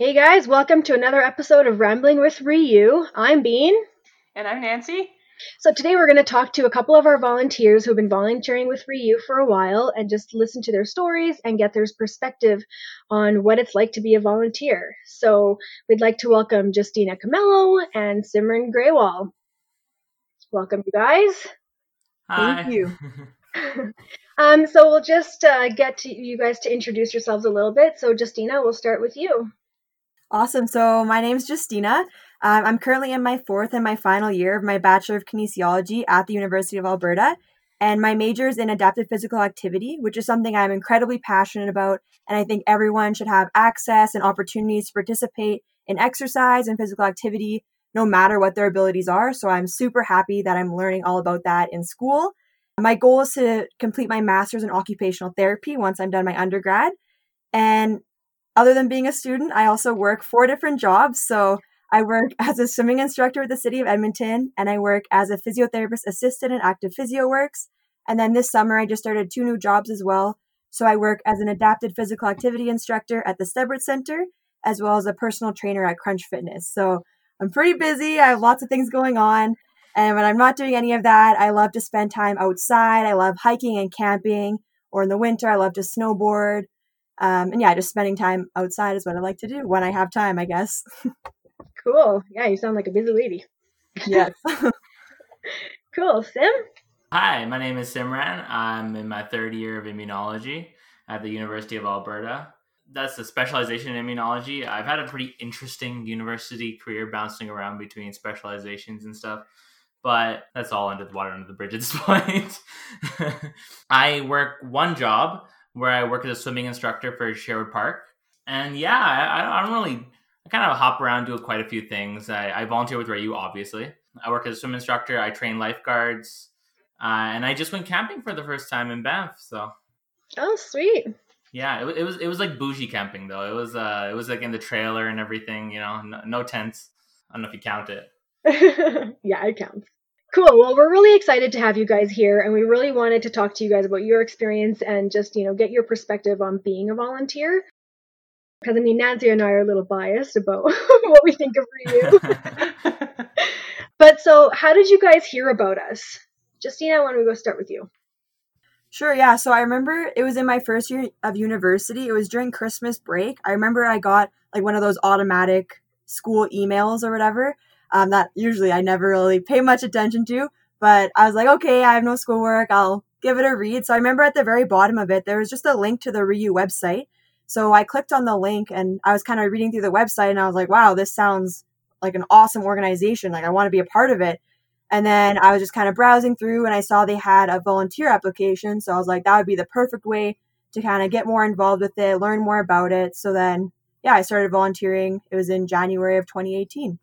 Hey guys, welcome to another episode of Rambling with Ryu. I'm Bean. And I'm Nancy. So today we're going to talk to a couple of our volunteers who've been volunteering with Ryu for a while and just listen to their stories and get their perspective on what it's like to be a volunteer. So we'd like to welcome Justina Camello and Simran Grewal. Welcome, you guys. Hi. Thank you. um, so we'll just uh, get to you guys to introduce yourselves a little bit. So Justina, we'll start with you. Awesome. So my name's Justina. Um, I'm currently in my fourth and my final year of my Bachelor of Kinesiology at the University of Alberta. And my major is in adaptive physical activity, which is something I'm incredibly passionate about. And I think everyone should have access and opportunities to participate in exercise and physical activity, no matter what their abilities are. So I'm super happy that I'm learning all about that in school. My goal is to complete my master's in occupational therapy once I'm done my undergrad. And other than being a student, I also work four different jobs. So I work as a swimming instructor with the city of Edmonton, and I work as a physiotherapist assistant at Active Physio Works. And then this summer, I just started two new jobs as well. So I work as an adapted physical activity instructor at the Steadward Center, as well as a personal trainer at Crunch Fitness. So I'm pretty busy. I have lots of things going on. And when I'm not doing any of that, I love to spend time outside. I love hiking and camping. Or in the winter, I love to snowboard. Um, and yeah, just spending time outside is what I like to do when I have time, I guess. cool. Yeah, you sound like a busy lady. Yes. cool. Sim? Hi, my name is Simran. I'm in my third year of immunology at the University of Alberta. That's a specialization in immunology. I've had a pretty interesting university career bouncing around between specializations and stuff but that's all under the water under the bridge at this point. I work one job where I work as a swimming instructor for Sherwood Park. And yeah, I, I don't really, I kind of hop around, do quite a few things. I, I volunteer with Rayu, obviously. I work as a swim instructor. I train lifeguards, uh, and I just went camping for the first time in Banff. So, oh, sweet. Yeah, it, it was it was like bougie camping though. It was uh it was like in the trailer and everything. You know, no, no tents. I don't know if you count it. yeah, it counts. Cool. Well, we're really excited to have you guys here, and we really wanted to talk to you guys about your experience and just, you know, get your perspective on being a volunteer. Because, I mean, Nancy and I are a little biased about what we think of you. but so, how did you guys hear about us? Justina, why don't we go start with you? Sure, yeah. So I remember it was in my first year of university. It was during Christmas break. I remember I got like one of those automatic school emails or whatever um, that usually I never really pay much attention to. But I was like, okay, I have no schoolwork. I'll give it a read. So I remember at the very bottom of it, there was just a link to the Ryu website. So I clicked on the link and I was kind of reading through the website and I was like, wow, this sounds like an awesome organization. Like I want to be a part of it. And then I was just kind of browsing through and I saw they had a volunteer application. So I was like, that would be the perfect way to kind of get more involved with it, learn more about it. So then, yeah, I started volunteering. It was in January of 2018.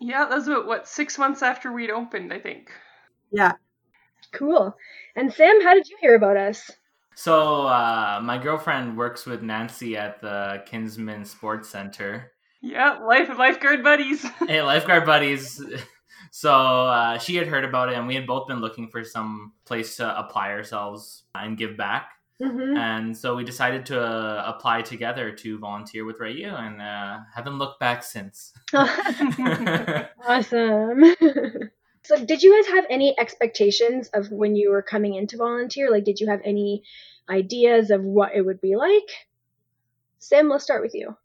Yeah, that's about what six months after we'd opened, I think. Yeah. Cool. And Sam, how did you hear about us? So uh, my girlfriend works with Nancy at the Kinsmen Sports Center. Yeah, life lifeguard buddies. hey, lifeguard buddies. So uh, she had heard about it, and we had both been looking for some place to apply ourselves and give back. Mm-hmm. And so we decided to uh, apply together to volunteer with Rayu and uh, haven't looked back since. awesome. so, did you guys have any expectations of when you were coming in to volunteer? Like, did you have any ideas of what it would be like? Sam, let's start with you.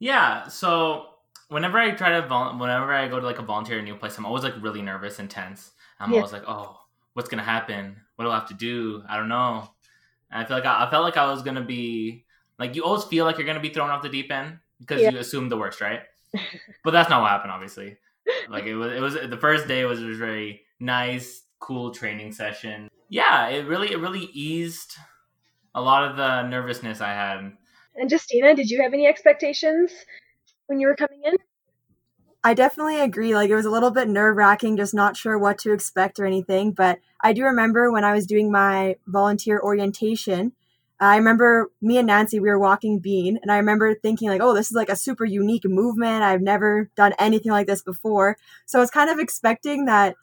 Yeah. So, whenever I try to, vol- whenever I go to like a volunteer a new place, I'm always like really nervous and tense. I'm yeah. always like, oh, what's gonna happen? What do I have to do? I don't know. And I feel like I, I, felt like I was gonna be like you always feel like you're gonna be thrown off the deep end because yeah. you assume the worst, right? but that's not what happened, obviously. Like it was, it was the first day was, was very nice, cool training session. Yeah, it really, it really eased a lot of the nervousness I had. And Justina, did you have any expectations when you were coming in? I definitely agree. Like it was a little bit nerve wracking, just not sure what to expect or anything. But I do remember when I was doing my volunteer orientation, I remember me and Nancy, we were walking Bean, and I remember thinking, like, oh, this is like a super unique movement. I've never done anything like this before. So I was kind of expecting that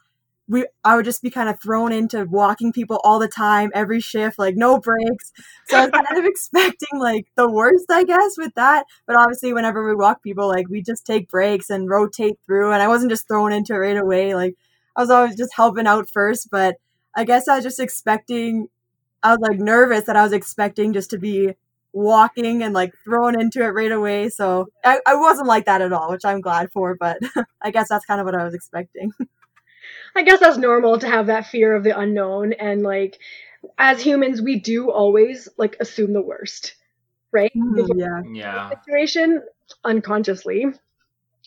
we I would just be kind of thrown into walking people all the time, every shift, like no breaks. So I was kind of expecting like the worst, I guess, with that. But obviously, whenever we walk people, like we just take breaks and rotate through, and I wasn't just thrown into it right away. Like I was always just helping out first, but I guess I was just expecting. I was like nervous that I was expecting just to be walking and like thrown into it right away. So I, I wasn't like that at all, which I'm glad for, but I guess that's kind of what I was expecting. I guess that's normal to have that fear of the unknown and like as humans we do always like assume the worst. Right? Mm, yeah. Yeah. Situation unconsciously.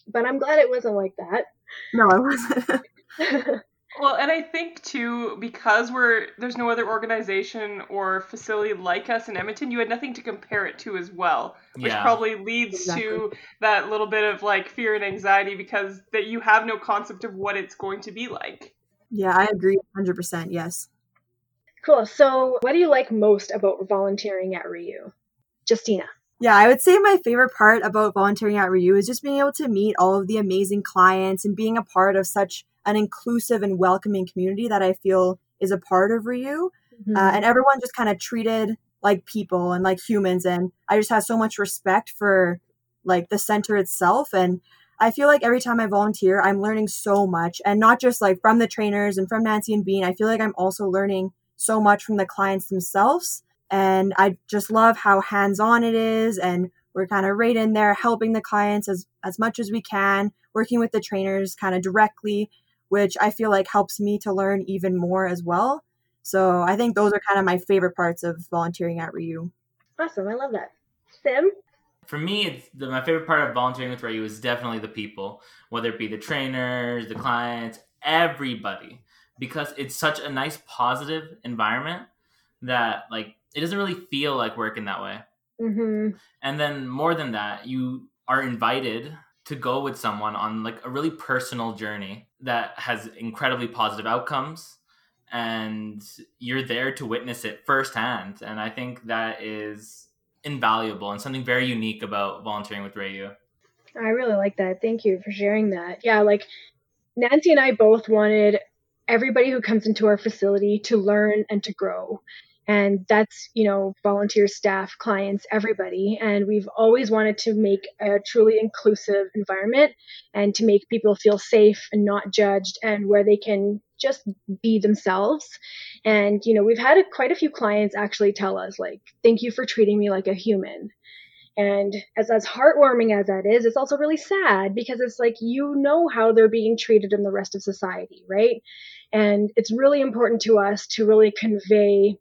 But I'm glad it wasn't like that. No, I wasn't. Well, and I think too, because we're there's no other organization or facility like us in Edmonton, you had nothing to compare it to as well, which Yeah. probably leads to that little bit of like fear and anxiety because that you have no concept of what it's going to be like. yeah, I agree 100%. Yes. Cool. So what do you like most about volunteering at Ryu? Justina. Yeah, I would say my favorite part about volunteering at Ryu is just being able to meet all of the amazing clients and being a part of such an inclusive and welcoming community that I feel is a part of Ryu. Mm-hmm. uh, and everyone just kind of treated like people and like humans and i just have so much respect for like the center itself and i feel like every time i volunteer i'm learning so much and not just like from the trainers and from nancy and bean i feel like i'm also learning so much from the clients themselves and i just love how hands-on it is and we're kind of right in there helping the clients as as much as we can working with the trainers kind of directly which i feel like helps me to learn even more as well so I think those are kind of my favorite parts of volunteering at Ryu. Awesome. I love that. Sim? For me, it's the, my favorite part of volunteering with Rayu is definitely the people, whether it be the trainers, the clients, everybody, because it's such a nice, positive environment that like it doesn't really feel like work in that way. Mm-hmm. And then more than that, you are invited to go with someone on like a really personal journey that has incredibly positive outcomes and you're there to witness it firsthand and i think that is invaluable and something very unique about volunteering with rayu I really like that. Thank you for sharing that. Yeah, like Nancy and I both wanted everybody who comes into our facility to learn and to grow. And that's, you know, volunteer staff, clients, everybody. And we've always wanted to make a truly inclusive environment and to make people feel safe and not judged and where they can just be themselves. And, you know, we've had a, quite a few clients actually tell us, like, thank you for treating me like a human. And as as heartwarming as that is, it's also really sad because it's like you know how they're being treated in the rest of society, right? And it's really important to us to really convey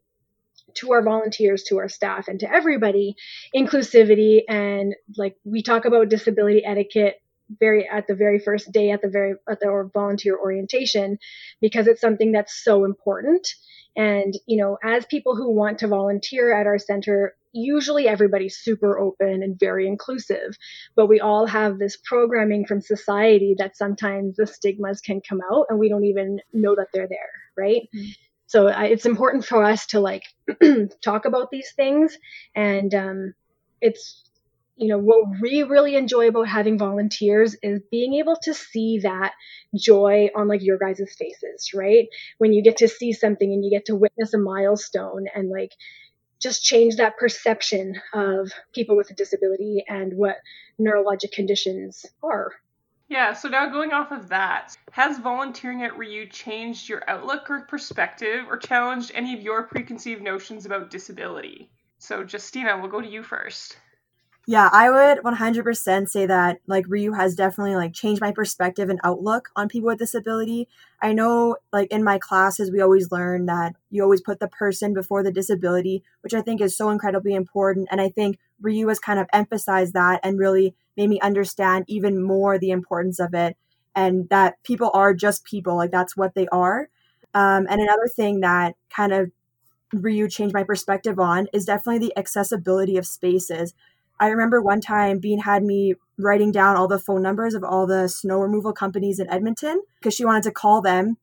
to our volunteers, to our staff, and to everybody inclusivity and like we talk about disability etiquette very at the very first day at the very at the volunteer orientation because it's something that's so important. And you know as people who want to volunteer at our center usually everybody's super open and very inclusive. But we all have this programming from society that sometimes the stigmas can come out and we don't even know that they're there right? Mhm. So I, it's important for us to like talk about these things. And um, it's you know what we really enjoy about having volunteers is being able to see that joy on like your guys' faces right? When you get to see something and you get to witness a milestone and like just change that perception of people with a disability and what neurologic conditions are Yeah, so now going off of that, has volunteering at Ryu changed your outlook or perspective or challenged any of your preconceived notions about disability? So, Justina, we'll go to you first. Yeah, I would 100% say that like Ryu has definitely like changed my perspective and outlook on people with disability. I know like in my classes we always learn that you always put the person before the disability, which I think is so incredibly important and I think Ryu has kind of emphasized that and really made me understand even more the importance of it and that people are just people, like that's what they are. Um, and another thing that kind of Ryu changed my perspective on is definitely the accessibility of spaces. I remember one time Bean had me writing down all the phone numbers of all the snow removal companies in Edmonton because she wanted to call them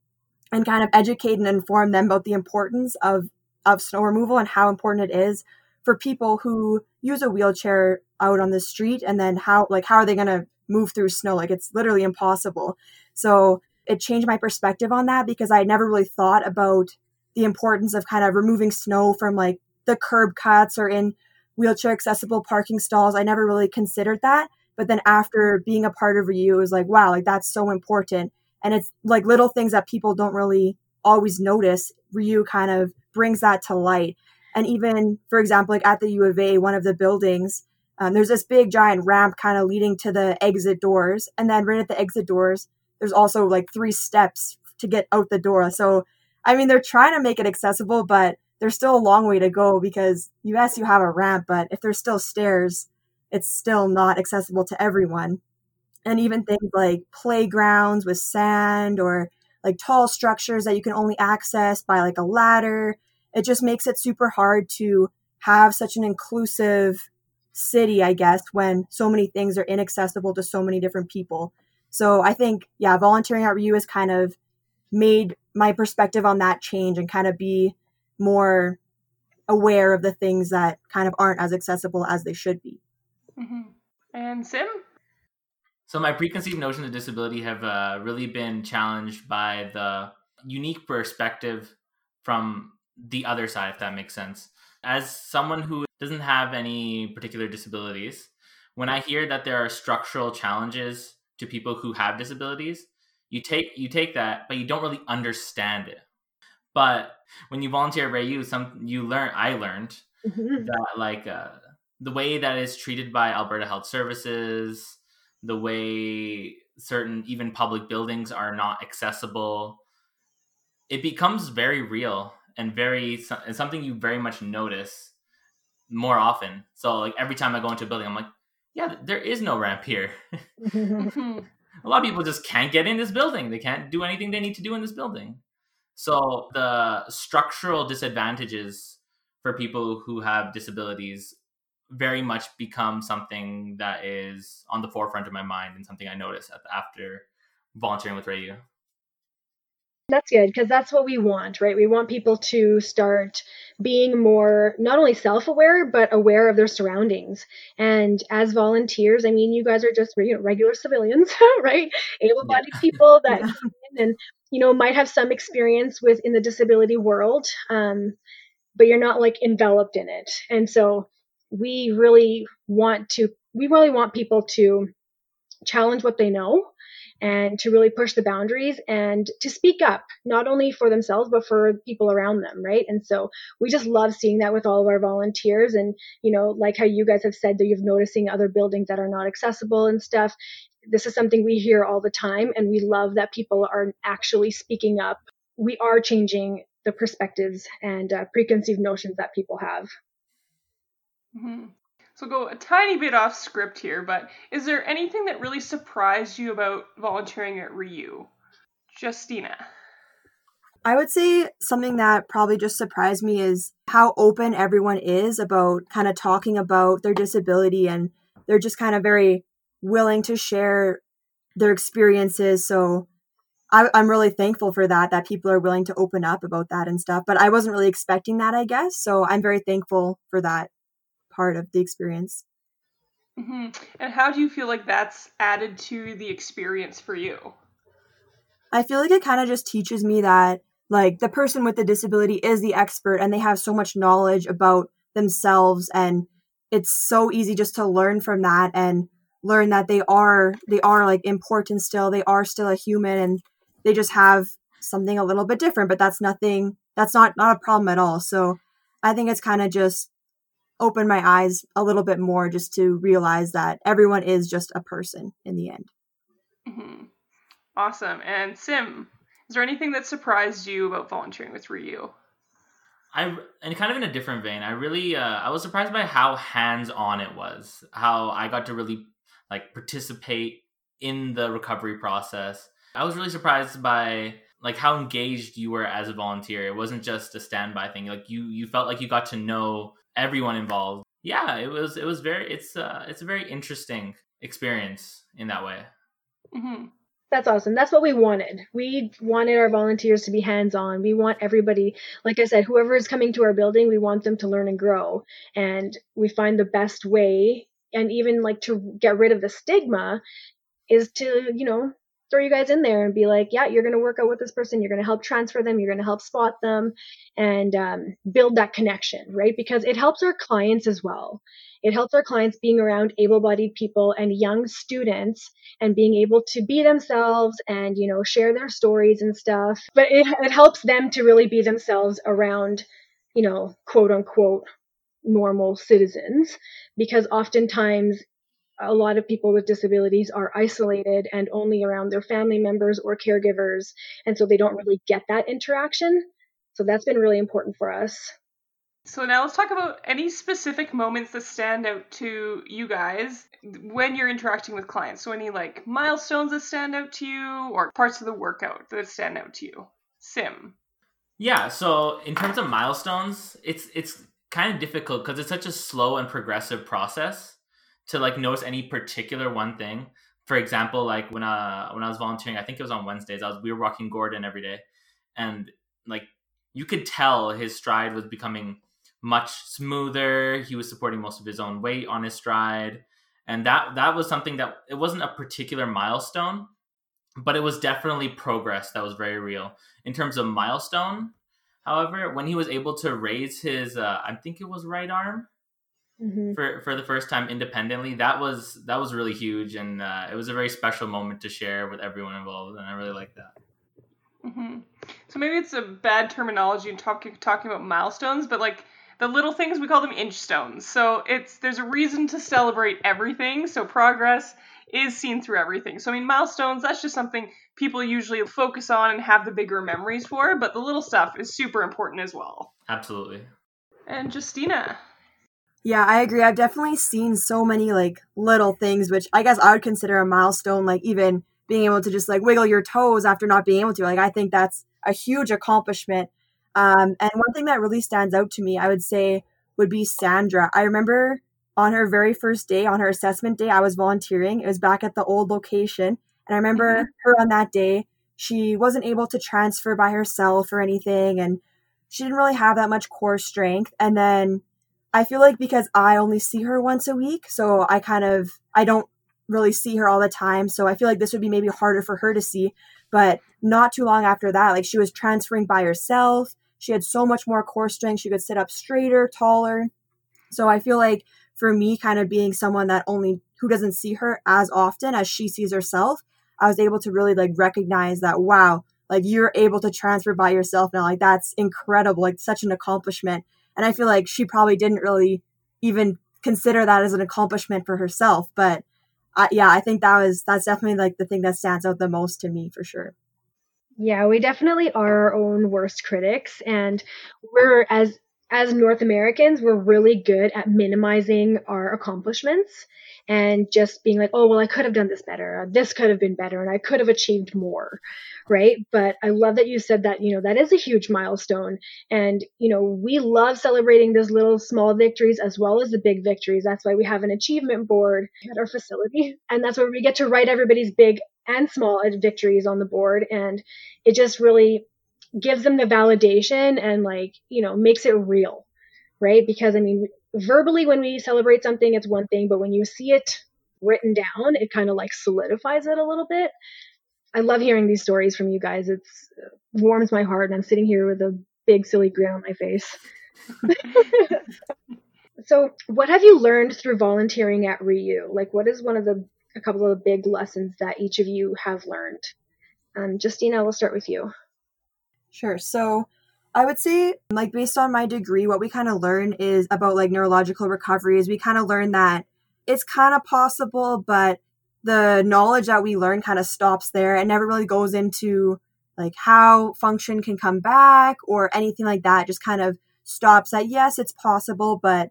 and kind of educate and inform them about the importance of of snow removal and how important it is for people who use a wheelchair out on the street and then how like how are they going to move through snow like it's literally impossible. So it changed my perspective on that because I never really thought about the importance of kind of removing snow from like the curb cuts or in wheelchair accessible parking stalls. I never really considered that. But then after being a part of RIU, it was like, wow, like that's so important. And it's like little things that people don't really always notice. RIU kind of brings that to light. And even, for example, like at the U of A, one of the buildings, um, there's this big giant ramp kind of leading to the exit doors. And then right at the exit doors, there's also like three steps to get out the door. So, I mean, they're trying to make it accessible, but there's still a long way to go because yes, you have a ramp, but if there's still stairs, it's still not accessible to everyone. And even things like playgrounds with sand or like tall structures that you can only access by like a ladder, it just makes it super hard to have such an inclusive city, I guess, when so many things are inaccessible to so many different people. So I think, yeah, volunteering at RIU has kind of made my perspective on that change and kind of be more aware of the things that kind of aren't as accessible as they should be. Mm-hmm. And Sim? So my preconceived notions of disability have uh, really been challenged by the unique perspective from the other side, if that makes sense. As someone who doesn't have any particular disabilities, when I hear that there are structural challenges to people who have disabilities, you take you take that, but you don't really understand it. But when you volunteer at RIU, some you learn. I learned mm-hmm. that like uh, the way that is treated by Alberta Health Services, the way certain even public buildings are not accessible, it becomes very real and very and something you very much notice more often. So like every time I go into a building, I'm like, yeah, there is no ramp here. Mm-hmm. a lot of people just can't get in this building. They can't do anything they need to do in this building. So the structural disadvantages for people who have disabilities very much become something that is on the forefront of my mind and something I notice after volunteering with RIU. That's good because that's what we want, right? We want people to start being more not only self aware, but aware of their surroundings. And as volunteers, I mean, you guys are just you know, regular civilians, right? Able bodied yeah. people that and, you know, might have some experience with in the disability world, um, but you're not like enveloped in it. And so we really want to, we really want people to challenge what they know and to really push the boundaries and to speak up, not only for themselves, but for people around them, right? And so we just love seeing that with all of our volunteers. And, you know, like how you guys have said that you've noticing other buildings that are not accessible and stuff. This is something we hear all the time, and we love that people are actually speaking up. We are changing the perspectives and uh, preconceived notions that people have. Mm-hmm. So go a tiny bit off script here, but is there anything that really surprised you about volunteering at RIU? Justina. I would say something that probably just surprised me is how open everyone is about kind of talking about their disability and they're just kind of very willing to share their experiences. So I, am really thankful for that, that people are willing to open up about that and stuff. But I wasn't really expecting that, I guess. So I'm very thankful for that part of the experience. Mm-hmm. And how do you feel like that's added to the experience for you? I feel like it kind of just teaches me that like the person with the disability is the expert and they have so much knowledge about themselves and it's so easy just to learn from that and learn that they are they are like important still they are still a human and they just have something a little bit different but that's nothing that's not not a problem at all so i think it's kind of just opened my eyes a little bit more just to realize that everyone is just a person in the end. Mm-hmm. Awesome. And Sim, is there anything that surprised you about volunteering with RIU? I and kind of in a different vein, I really uh, I was surprised by how hands on it was. How I got to really like participate in the recovery process. I was really surprised by like how engaged you were as a volunteer. It wasn't just a standby thing. Like you you felt like you got to know everyone involved. Yeah, it was it was very it's uh it's a very interesting experience in that way. Mm-hmm. That's awesome. That's what we wanted. We wanted our volunteers to be hands on. We want everybody, like I said, whoever is coming to our building, we want them to learn and grow. And we find the best way, and even like to get rid of the stigma, is to, you know, throw you guys in there and be like, yeah, you're going to work out with this person. You're going to help transfer them. You're going to help spot them and um, build that connection, right? Because it helps our clients as well. It helps our clients being around able-bodied people and young students and being able to be themselves and, you know, share their stories and stuff. But it, it helps them to really be themselves around, you know, quote unquote, normal citizens because oftentimes a lot of people with disabilities are isolated and only around their family members or caregivers. And so they don't really get that interaction. So that's been really important for us. So now let's talk about any specific moments that stand out to you guys when you're interacting with clients. So any like milestones that stand out to you or parts of the workout that stand out to you. Sim. Yeah, so in terms of milestones, it's it's kind of difficult because it's such a slow and progressive process to like notice any particular one thing. For example, like when uh when I was volunteering, I think it was on Wednesdays. I was we were walking Gordon every day, and like you could tell his stride was becoming much smoother. He was supporting most of his own weight on his stride, and that that was something that it wasn't a particular milestone, but it was definitely progress that was very real in terms of milestone. However, when he was able to raise his, uh, I think it was right arm, mm-hmm. for for the first time independently. That was that was really huge, and uh, it was a very special moment to share with everyone involved, and I really like that. Mm-hmm. So maybe it's a bad terminology in talking talking about milestones, but like the little things we call them inch stones. So it's there's a reason to celebrate everything. So progress is seen through everything. So I mean milestones that's just something people usually focus on and have the bigger memories for, but the little stuff is super important as well. Absolutely. And Justina, yeah, I agree. I've definitely seen so many like little things, which I guess I would consider a milestone, like even being able to just like wiggle your toes after not being able to. Like, I think that's a huge accomplishment. Um, and one thing that really stands out to me, I would say, would be Sandra. I remember on her very first day, on her assessment day, I was volunteering. It was back at the old location. And I remember mm-hmm. her on that day, she wasn't able to transfer by herself or anything. And she didn't really have that much core strength. And then I feel like because I only see her once a week, so I kind of I don't really see her all the time, so I feel like this would be maybe harder for her to see. But not too long after that, like she was transferring by herself. She had so much more core strength. She could sit up straighter, taller. So I feel like for me, kind of being someone that only who doesn't see her as often as she sees herself, I was able to really like recognize that wow, like you're able to transfer by yourself now. Like that's incredible. Like such an accomplishment. And I feel like she probably didn't really even consider that as an accomplishment for herself. But uh, yeah, I think that was that's definitely like the thing that stands out the most to me for sure. Yeah, we definitely are our own worst critics, and we're as as North Americans, we're really good at minimizing our accomplishments and just being like, oh, well, I could have done this better. This could have been better, and I could have achieved more right? But I love that you said that, you know, that is a huge milestone. And, you know, we love celebrating those little small victories as well as the big victories. That's why we have an achievement board at our facility. And that's where we get to write everybody's big and small victories on the board. And it just really gives them the validation and, like, you know, makes it real, right? Because, I mean, verbally, when we celebrate something, it's one thing, but when you see it written down, it kind of like solidifies it a little bit. I love hearing these stories from you guys. It's it warms my heart, and I'm sitting here with a big silly grin on my face. so, what have you learned through volunteering at RIU? Like, what is one of the a couple of the big lessons that each of you have learned? Um, Justina, we'll start with you. Sure. So, I would say, like, based on my degree, what we kind of learn is about like neurological recovery. Is we kind of learn that it's kind of possible, but the knowledge that we learn kind of stops there and never really goes into like how function can come back or anything like that. Just kind of stops at yes, it's possible, but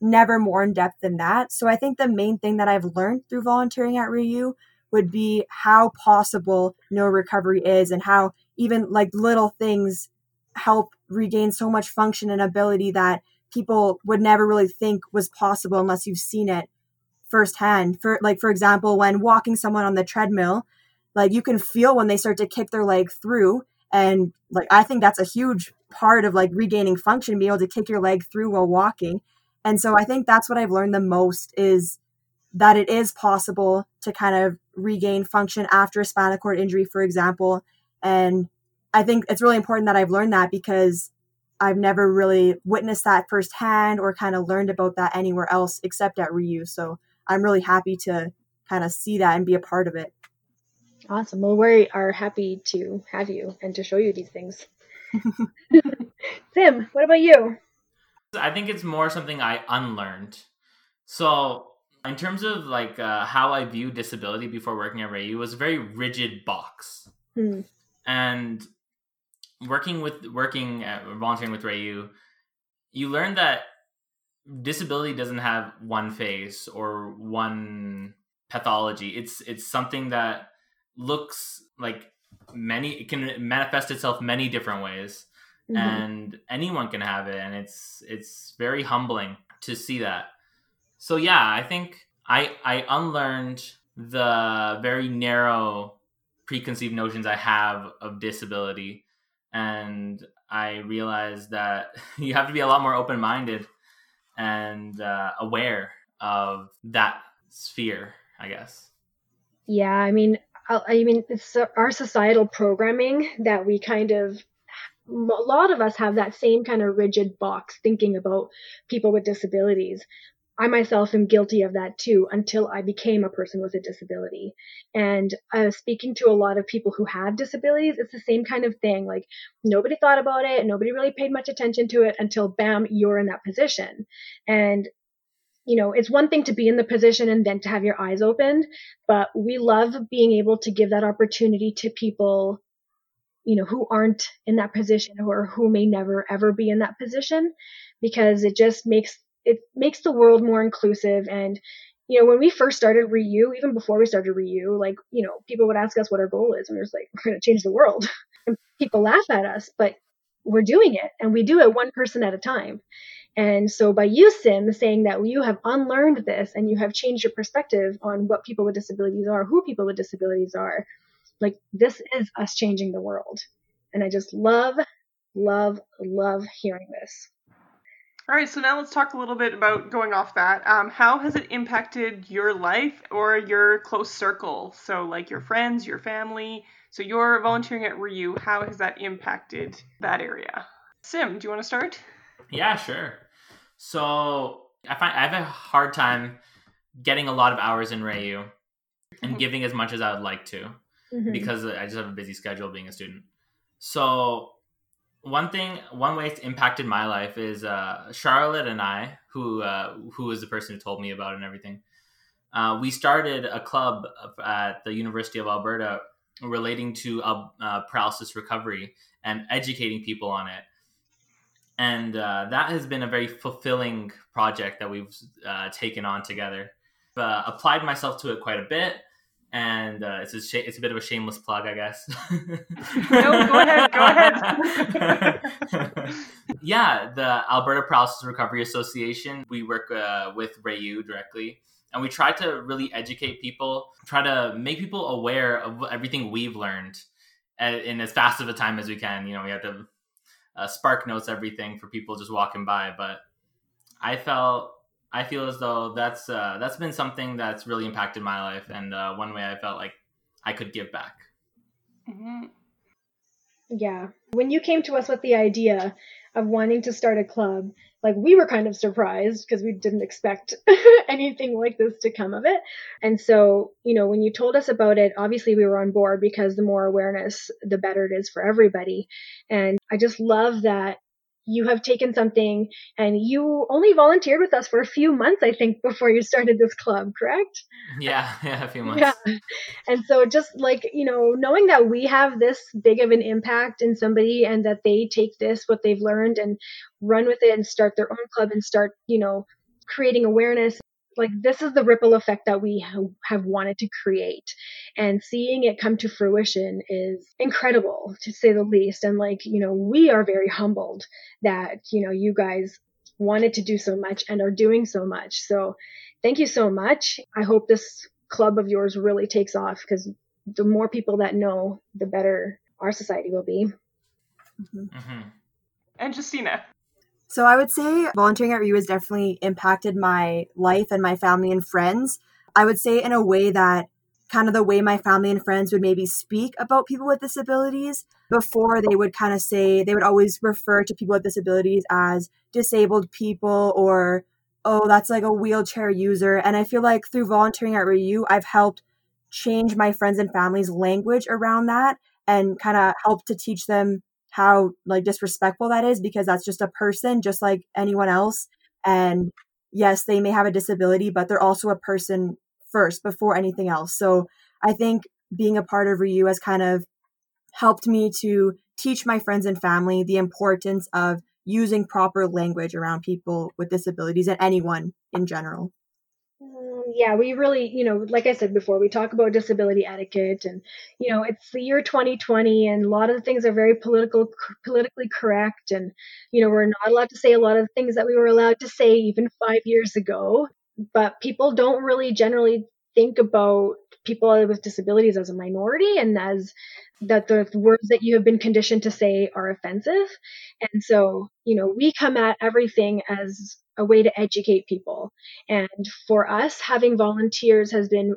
never more in depth than that. So I think the main thing that I've learned through volunteering at RIU would be how possible neuro recovery is and how even like little things help regain so much function and ability that people would never really think was possible unless you've seen it firsthand. For like for example, when walking someone on the treadmill, like you can feel when they start to kick their leg through and like I think that's a huge part of like regaining function, being able to kick your leg through while walking. And so I think that's what I've learned the most is that it is possible to kind of regain function after a spinal cord injury, for example. And I think it's really important that I've learned that because I've never really witnessed that firsthand or kind of learned about that anywhere else except at Ryu. So I'm really happy to kind of see that and be a part of it. Awesome. Well, we are happy to have you and to show you these things. Sim, what about you? I think it's more something I unlearned. So, in terms of like uh, how I view disability before working at Rayu, was a very rigid box. Hmm. And working with working at, volunteering with Rayu, you learn that disability doesn't have one face or one pathology. It's it's something that looks like many it can manifest itself many different ways mm-hmm. and anyone can have it and it's it's very humbling to see that so yeah i think i i unlearned the very narrow preconceived notions i have of disability and i realized that you have to be a lot more open-minded and uh, aware of that sphere i guess yeah i mean I mean, it's our societal programming that we kind of, a lot of us have that same kind of rigid box thinking about people with disabilities. I myself am guilty of that too until I became a person with a disability. And uh, speaking to a lot of people who have disabilities, it's the same kind of thing. Like nobody thought about it, nobody really paid much attention to it until bam, you're in that position. And you know, it's one thing to be in the position and then to have your eyes opened, but we love being able to give that opportunity to people, you know, who aren't in that position or who may never ever be in that position because it just makes it makes the world more inclusive and you know, when we first started Ryu, even before we started Ryu, like, you know, people would ask us what our goal is, and we're just like, we're going to change the world. And people laugh at us, but we're doing it, and we do it one person at a time. And so by you, Sim, saying that you have unlearned this and you have changed your perspective on what people with disabilities are, who people with disabilities are, like this is us changing the world. And I just love, love, love hearing this. All right, so now let's talk a little bit about going off that. Um, how has it impacted your life or your close circle? So, like your friends, your family. So, you're volunteering at Ryu. How has that impacted that area? Sim, do you want to start? Yeah, sure. So I find I have a hard time getting a lot of hours in Rayu and mm-hmm. giving as much as I would like to mm-hmm. because I just have a busy schedule being a student. So one thing, one way it's impacted my life is uh, Charlotte and I, who uh, who is the person who told me about it and everything. Uh, we started a club at the University of Alberta relating to uh, paralysis recovery and educating people on it and uh, that has been a very fulfilling project that we've uh, taken on together. Uh, applied myself to it quite a bit, and uh, it's a sh- it's a bit of a shameless plug, I guess. no, go ahead, go ahead. yeah, the Alberta Paralysis Recovery Association. We work uh, with Rayu directly. And we try to really educate people, try to make people aware of everything we've learned uh, in as fast of a time as we can. You know, we have to uh, spark notes everything for people just walking by. But I felt I feel as though that's uh, that's been something that's really impacted my life, and uh, one way I felt like I could give back. Mm-hmm. Yeah, when you came to us with the idea of wanting to start a club, like we were kind of surprised because we didn't expect anything like this to come of it. And so, you know, when you told us about it, obviously we were on board because the more awareness, the better it is for everybody. And I just love that you have taken something and you only volunteered with us for a few months, I think, before you started this club, correct? Yeah, yeah, a few months. Yeah. And so just like, you know, knowing that we have this big of an impact in somebody and that they take this, what they've learned and run with it and start their own club and start, you know, creating awareness like this is the ripple effect that we have wanted to create. And seeing it come to fruition is incredible to say the least. And like you know we are very humbled that you know you guys wanted to do so much and are doing so much. So thank you so much. I hope this club of yours really takes off because the more people that know the better our society will be. Mm-hmm. Mm-hmm. and justina so I would say volunteering at Ryu has definitely impacted my life and my family and friends. I would say in a way that kind of the way my family and friends would maybe speak about people with disabilities before they would kind of say they would always refer to people with disabilities as disabled people or oh that's like a wheelchair user and i feel like through volunteering at RIU i've helped change my friends and family's language around that and kind of help to teach them how like disrespectful that is because that's just a person just like anyone else and yes they may have a disability but they're also a person first before anything else. So I think being a part of RIU has kind of helped me to teach my friends and family the importance of using proper language around people with disabilities and anyone in general. Mm, yeah, we really, you know, like I said before, we talk about disability etiquette and, you know, it's the year 2020 and a lot of the things are very political, politically correct. And, you know, we're not allowed to say a lot of things that we were allowed to say even five years ago but people don't really generally think about people with disabilities as a minority and as that the words that you have been conditioned to say are offensive. And so, you know, we come at everything as a way to educate people. And for us, having volunteers has been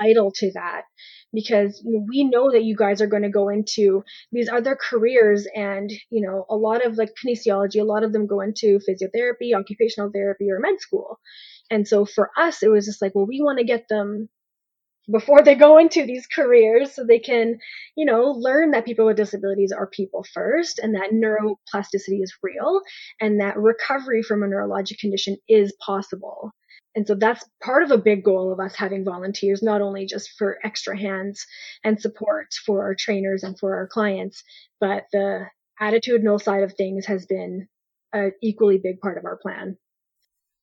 vital to that because we know that you guys are going to go into these other careers and you know a lot of like kinesiology a lot of them go into physiotherapy occupational therapy or med school and so for us, it was just like, well, we want to get them before they go into these careers so they can, you know, learn that people with disabilities are people first and that neuroplasticity is real and that recovery from a neurologic condition is possible. And so that's part of a big goal of us having volunteers, not only just for extra hands and support for our trainers and for our clients, but the attitudinal side of things has been an equally big part of our plan.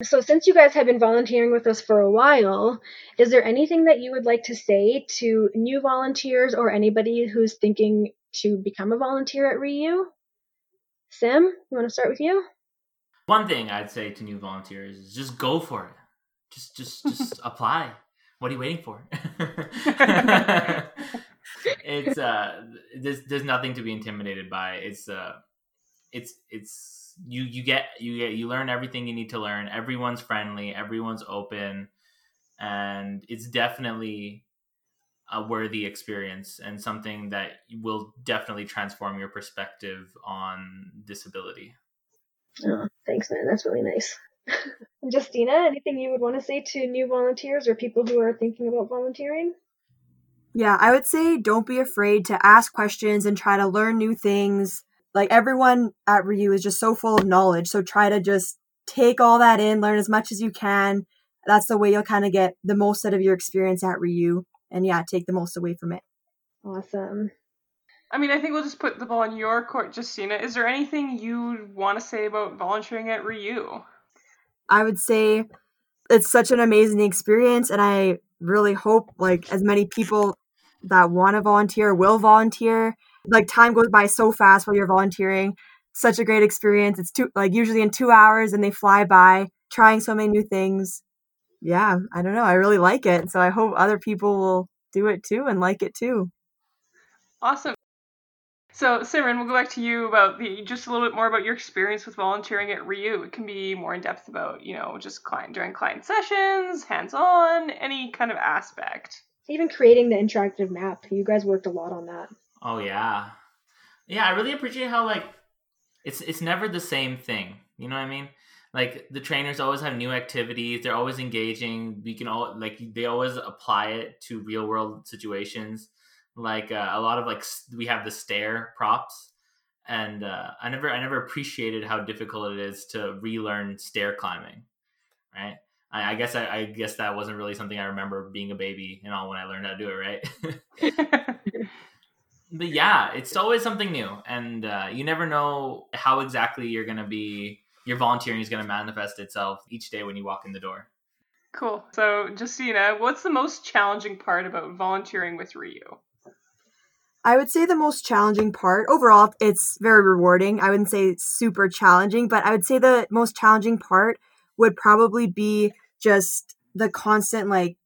So, since you guys have been volunteering with us for a while, is there anything that you would like to say to new volunteers or anybody who's thinking to become a volunteer at RIU? Sim, you want to start with you? One thing I'd say to new volunteers is just go for it. Just, just, just apply. What are you waiting for? it's uh, there's there's nothing to be intimidated by. It's uh, it's it's you you get you get you learn everything you need to learn. Everyone's friendly, everyone's open, and it's definitely a worthy experience and something that will definitely transform your perspective on disability. Oh, thanks, man. That's really nice. Justina, anything you would want to say to new volunteers or people who are thinking about volunteering? Yeah, I would say don't be afraid to ask questions and try to learn new things like everyone at RIU is just so full of knowledge. So try to just take all that in, learn as much as you can. That's the way you'll kind of get the most out of your experience at RIU. And yeah, take the most away from it. Awesome. I mean, I think we'll just put the ball in your court, Justina. Is there anything you want to say about volunteering at RIU? I would say it's such an amazing experience, and I really hope like as many people that want to volunteer will volunteer like time goes by so fast while you're volunteering such a great experience it's two like usually in two hours and they fly by trying so many new things yeah i don't know i really like it so i hope other people will do it too and like it too awesome so Simran, we'll go back to you about the just a little bit more about your experience with volunteering at RIU. It can be more in depth about, you know, just client during client sessions, hands-on, any kind of aspect. Even creating the interactive map. You guys worked a lot on that. Oh yeah, yeah. I really appreciate how like it's it's never the same thing. You know what I mean? Like the trainers always have new activities. They're always engaging. We can all like they always apply it to real world situations. Like uh, a lot of like we have the stair props, and uh, I never I never appreciated how difficult it is to relearn stair climbing. Right. I, I guess I, I, guess that wasn't really something I remember being a baby and all when I learned how to do it, right? but yeah, it's always something new, and uh, you never know how exactly you're gonna be. Your volunteering is gonna manifest itself each day when you walk in the door. Cool. So, Justina, what's the most challenging part about volunteering with Ryu? I would say the most challenging part overall, it's very rewarding. I wouldn't say super challenging, but I would say the most challenging part would probably be just the constant like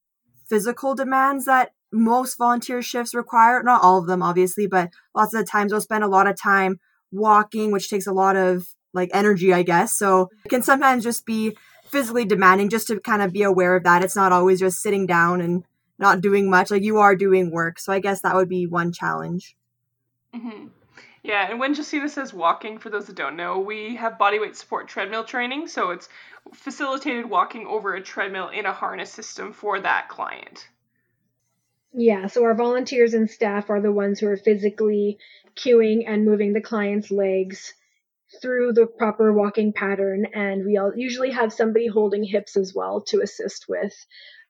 physical demands that most volunteer shifts require not all of them obviously but lots of the times we'll spend a lot of time walking which takes a lot of like energy i guess so it can sometimes just be physically demanding just to kind of be aware of that. It's not always just sitting down and not doing much. Like you are doing work. So I guess that would be one challenge. Mm-hmm. Yeah, and when Justina says walking, for those that don't know, we have bodyweight support treadmill training. So it's facilitated walking over a treadmill in a harness system for that client. Yeah, so our volunteers and staff are the ones who are physically cueing and moving the client's legs through the proper walking pattern, and we all usually have somebody holding hips as well to assist with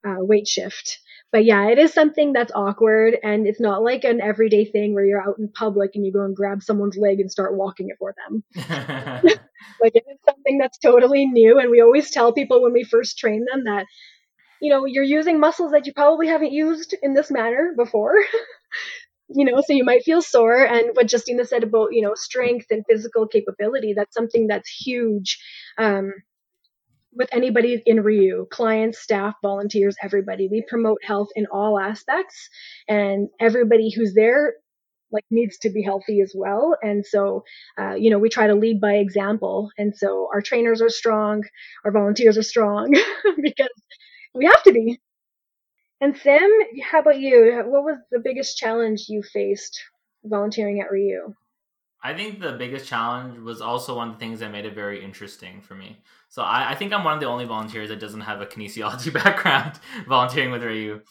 uh, weight shift. But yeah, it is something that's awkward, and it's not like an everyday thing where you're out in public and you go and grab someone's leg and start walking it for them. like it is something that's totally new, and we always tell people when we first train them that you know you're using muscles that you probably haven't used in this manner before. you know, so you might feel sore. And what Justina said about, you know, strength and physical capability, that's something that's huge. Um, with anybody in RIU, clients, staff, volunteers, everybody. We promote health in all aspects and everybody who's there like needs to be healthy as well. And so, uh, you know, we try to lead by example. And so our trainers are strong, our volunteers are strong because we have to be. And Sam, how about you? What was the biggest challenge you faced volunteering at RIU? I think the biggest challenge was also one of the things that made it very interesting for me. So I, I think I'm one of the only volunteers that doesn't have a kinesiology background volunteering with RIU.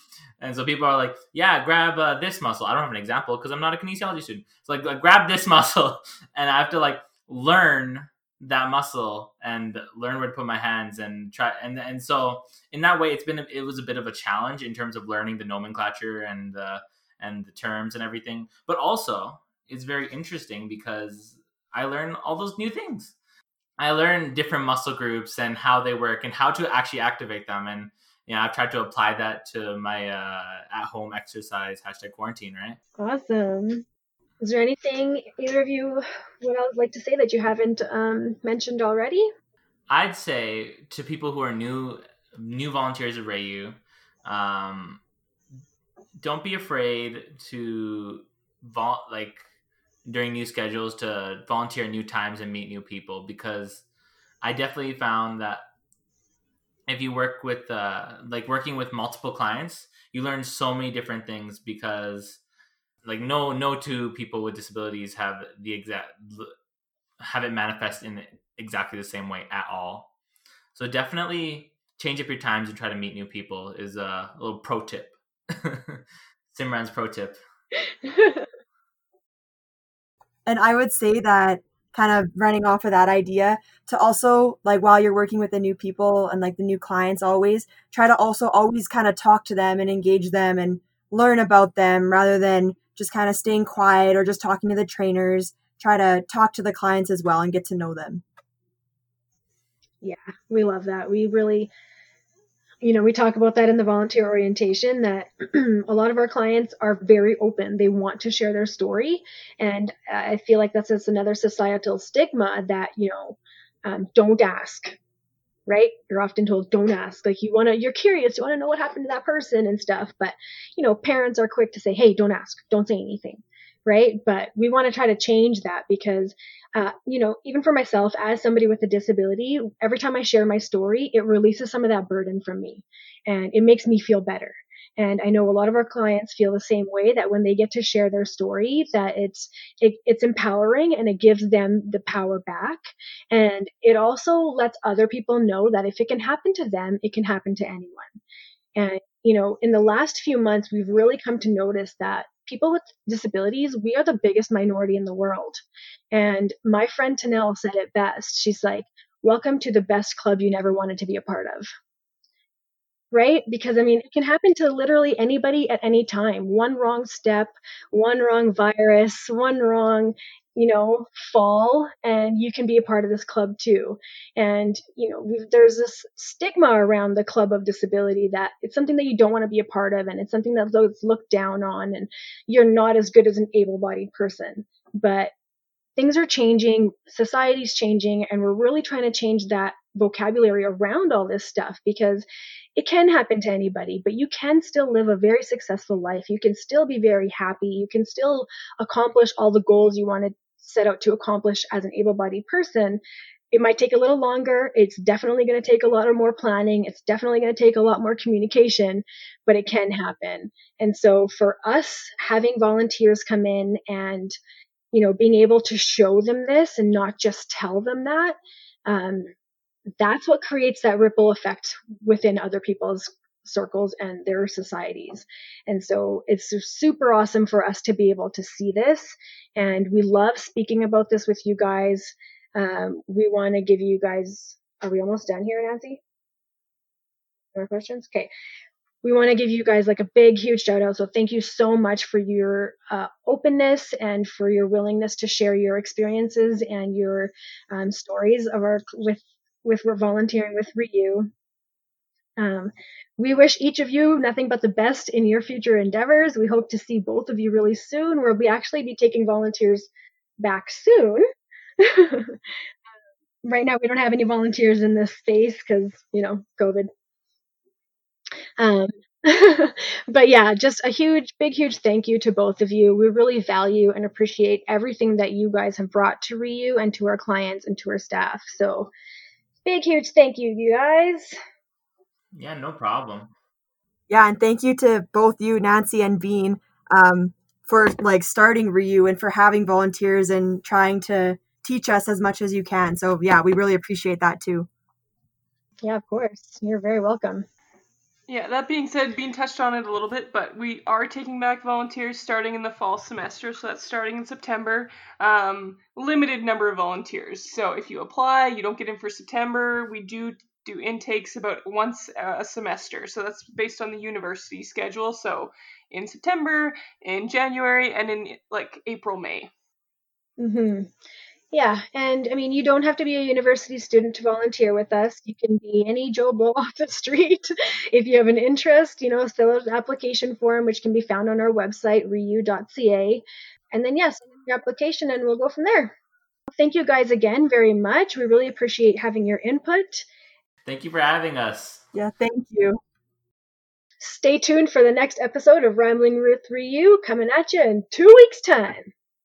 And so people are like, yeah, grab uh, this muscle. I don't have an example because I'm not a kinesiology student. So like, like, grab this muscle. And I have to like learn that muscle and learn where to put my hands and try and and so in that way it's been it was a bit of a challenge in terms of learning the nomenclature and the and the terms and everything. But also it's very interesting because I learn all those new things. I learn different muscle groups and how they work and how to actually activate them. And you know I've tried to apply that to my uh, at home exercise hashtag quarantine right? Awesome is there anything either of you would like to say that you haven't um, mentioned already? I'd say to people who are new new volunteers at RIU, um, don't be afraid to vol- like during new schedules to volunteer new times and meet new people because I definitely found that if you work with uh, like working with multiple clients, you learn so many different things because like no no two people with disabilities have the exact have it manifest in exactly the same way at all. So definitely change up your times and try to meet new people is a little pro tip. Simran's pro tip. and I would say that kind of running off of that idea to also like while you're working with the new people and like the new clients always try to also always kind of talk to them and engage them and learn about them rather than just kind of staying quiet or just talking to the trainers, try to talk to the clients as well and get to know them. Yeah, we love that. We really, you know, we talk about that in the volunteer orientation that a lot of our clients are very open. They want to share their story. And I feel like that's just another societal stigma that, you know, um, don't ask right? You're often told don't ask. Like you want to, you're curious, you want to know what happened to that person and stuff. But, you know, parents are quick to say, hey, don't ask, don't say anything, right? But we want to try to change that because, uh, you know, even for myself as somebody with a disability, every time I share my story, it releases some of that burden from me and it makes me feel better. And I know a lot of our clients feel the same way that when they get to share their story, that it's it, it's empowering and it gives them the power back. And it also lets other people know that if it can happen to them, it can happen to anyone. And you know, in the last few months, we've really come to notice that people with disabilities, we are the biggest minority in the world. And my friend Tanel said it best. She's like, Welcome to the best club you never wanted to be a part of right? Because I mean, it can happen to literally anybody at any time. One wrong step, one wrong virus, one wrong, you know, fall, and you can be a part of this club too. And, you know, there's this stigma around the club of disability that it's something that you don't want to be a part of, and it's something that's looked down on, and you're not as good as an able bodied person. But things are changing, society's changing, and we're really trying to change that vocabulary around all this stuff because it can happen to anybody, but you can still live a very successful life. You can still be very happy. You can still accomplish all the goals you want to set out to accomplish as an able bodied person. it might take a little longer. It's definitely going to take a lot of more planning. It's definitely going to take a lot more communication, but it can happen. And so for us, having volunteers come in and, you know, being able to show them this and not just tell them that, um, that's what creates that ripple effect within other people's circles and their societies. And so it's super awesome for us to be able to see this. And we love speaking about this with you guys. Um, we want to give you guys, are we almost done here, Nancy? More questions? Okay. We want to give you guys like a big, huge shout out. So thank you so much for your uh, openness and for your willingness to share your experiences and your um, stories of our with with we're volunteering with RIU. Um, we wish each of you nothing but the best in your future endeavors. We hope to see both of you really soon. We'll be actually be taking volunteers back soon. right now, we don't have any volunteers in this space because you know COVID. Um, but yeah, just a huge, big, huge thank you to both of you. We really value and appreciate everything that you guys have brought to RIU and to our clients and to our staff. So, big, huge thank you, you guys. Yeah, no problem. Yeah, and thank you to both you, Nancy and Bean, um, for like starting RIU and for having volunteers and trying to teach us as much as you can. So yeah, we really appreciate that too. Yeah, of course. You're very welcome. Yeah, that being said, Bean touched on it a little bit, but we are taking back volunteers starting in the fall semester, so that's starting in September. Um, limited number of volunteers. So if you apply, you don't get in for September. We do do intakes about once a semester. So that's based on the university schedule. So in September, in January, and in like April, May. Mhm. Yeah, and I mean, you don't have to be a university student to volunteer with us. You can be any Joe Blow off the street. if you have an interest, you know, fill out an application form, which can be found on our website, riu.ca. And then, yes, your application, and we'll go from there. Thank you guys again very much. We really appreciate having your input. Thank you for having us. Yeah, thank you. Stay tuned for the next episode of Rambling with RIU coming at you in two weeks' time.